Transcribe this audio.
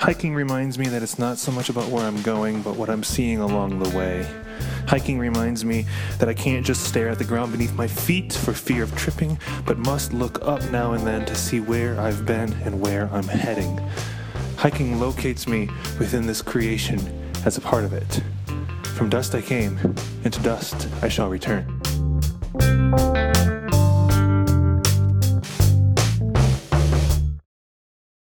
Hiking reminds me that it's not so much about where I'm going, but what I'm seeing along the way. Hiking reminds me that I can't just stare at the ground beneath my feet for fear of tripping, but must look up now and then to see where I've been and where I'm heading. Hiking locates me within this creation as a part of it. From dust I came, and to dust I shall return.